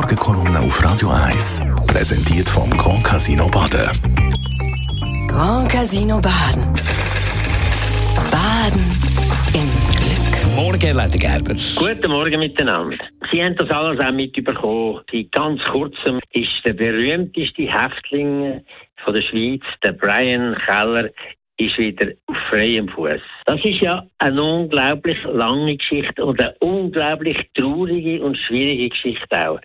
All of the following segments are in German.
Morgenkolumne auf Radio 1. Präsentiert vom Grand Casino Baden. Grand Casino Baden. Baden im Glück. Morgen, Leute Gerber. Guten Morgen miteinander. Sie haben das alles auch mitbekommen. Seit ganz kurzem ist der berühmteste Häftling von der Schweiz, der Brian Keller, ist wieder auf freiem Fuß. Das ist ja eine unglaublich lange Geschichte und eine unglaublich traurige und schwierige Geschichte auch.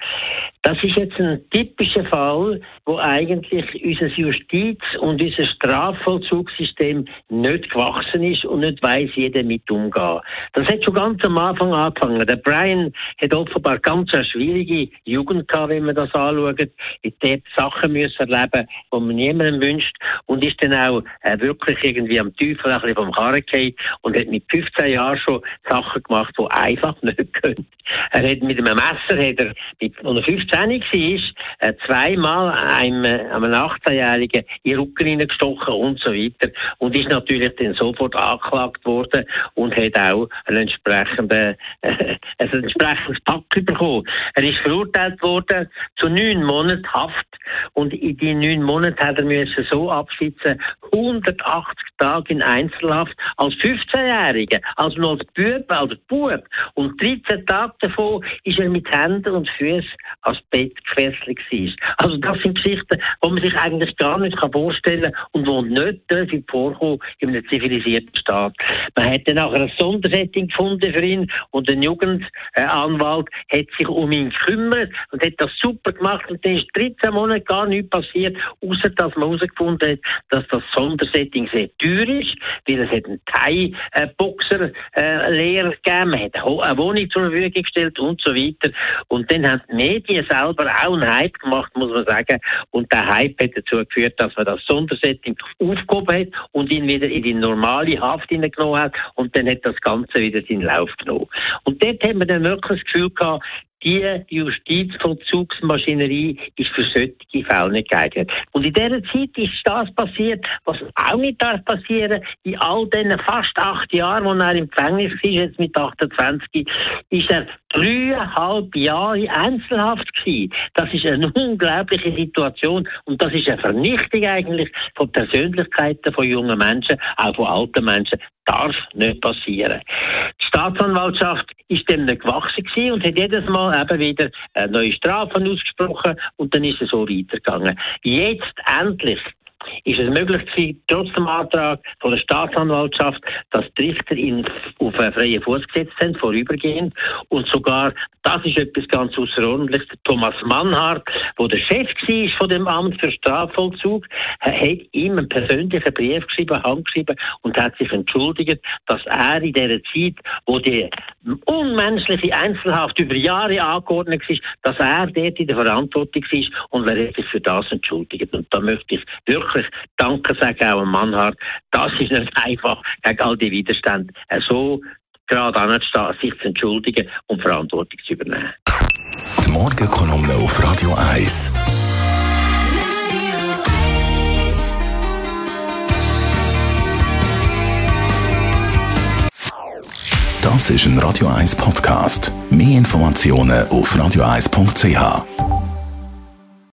Das ist jetzt ein typischer Fall, wo eigentlich unser Justiz- und unser Strafvollzugssystem nicht gewachsen ist und nicht weiß, wie damit umgehen. Das hat schon ganz am Anfang angefangen. Der Brian hat offenbar ganz eine schwierige Jugend gehabt, wenn man das anschaut. Er hat Sachen müssen erleben, die man niemandem wünscht und ist dann auch äh, wirklich irgendwie am Teufel ein bisschen vom Karren gefallen und hat mit 15 Jahren schon Sachen gemacht, die einfach nicht können. Er hat mit einem Messer, hat er, mit, als er 15 war, äh, zweimal einem, äh, einem 18-Jährigen in den Rücken hineingestochen und so weiter. Und ist natürlich dann sofort angeklagt worden und hat auch einen entsprechenden, äh, ein entsprechendes Pack bekommen. Er ist verurteilt worden zu neun Monaten Haft und in die neun Monate hat er müssen so absitzen, 180 Tage in Einzelhaft als 15-Jähriger, also noch als Bub, als Bub. Und 13 Tage davon ist er mit Händen und Füßen ans Bett gefesselt gewesen. Also das sind Geschichten, die man sich eigentlich gar nicht vorstellen kann und die nicht dürfen vorkommen in einem zivilisierten Staat. Man hat dann auch ein Sondersetting gefunden für ihn und ein Jugendanwalt hat sich um ihn gekümmert und hat das super gemacht und dann ist 13 Monate gar nichts passiert, außer dass man herausgefunden hat, dass das Sondersetting sehr teuer ist, weil es hat einen Thai-Boxer-Lehrer gegeben, man hat eine Wohnung zur Verfügung gestellt und so weiter. Und dann haben die Medien selber auch einen Hype gemacht, muss man sagen. Und der Hype hat dazu geführt, dass man das Sondersetting aufgehoben hat und ihn wieder in die normale Haft hineingenommen hat. Und dann hat das Ganze wieder seinen Lauf genommen. Und dort haben wir dann wirklich das Gefühl gehabt, die Justizvollzugsmaschinerie ist für solche Fälle nicht geeignet. Und in dieser Zeit ist das passiert, was auch nicht darf passieren. In all diesen fast acht Jahren, wo er im Gefängnis war, jetzt mit 28, ist er dreieinhalb Jahre Einzelhaft gewesen. Das ist eine unglaubliche Situation und das ist eine Vernichtung eigentlich von Persönlichkeiten von jungen Menschen, auch von alten Menschen. Darf nicht passieren. Die Staatsanwaltschaft ist dem nicht gewachsen gewesen und hat jedes Mal eben wieder neue Strafen ausgesprochen und dann ist es so weitergegangen. Jetzt endlich ist es möglich gewesen, trotz dem Antrag von der Staatsanwaltschaft, dass die Richter ihn auf einen freien Fuß gesetzt haben, vorübergehend. Und sogar, das ist etwas ganz Außerordentliches, Thomas Mannhardt, der der Chef war von dem Amt für Strafvollzug, hat ihm einen persönlichen Brief geschrieben, handgeschrieben und hat sich entschuldigt, dass er in dieser Zeit, wo die unmenschliche Einzelhaft über Jahre angeordnet war, dass er dort in der Verantwortung war und er hat sich für das entschuldigt. Und da möchte ich wirklich Danke sagen auch an Mannhardt. Das ist nicht einfach, gegen all die Widerstände so gerade anzustehen, sich zu entschuldigen und Verantwortung zu übernehmen. Die Morgenkolumne auf Radio 1. Das ist ein Radio 1 Podcast. Mehr Informationen auf radio1.ch.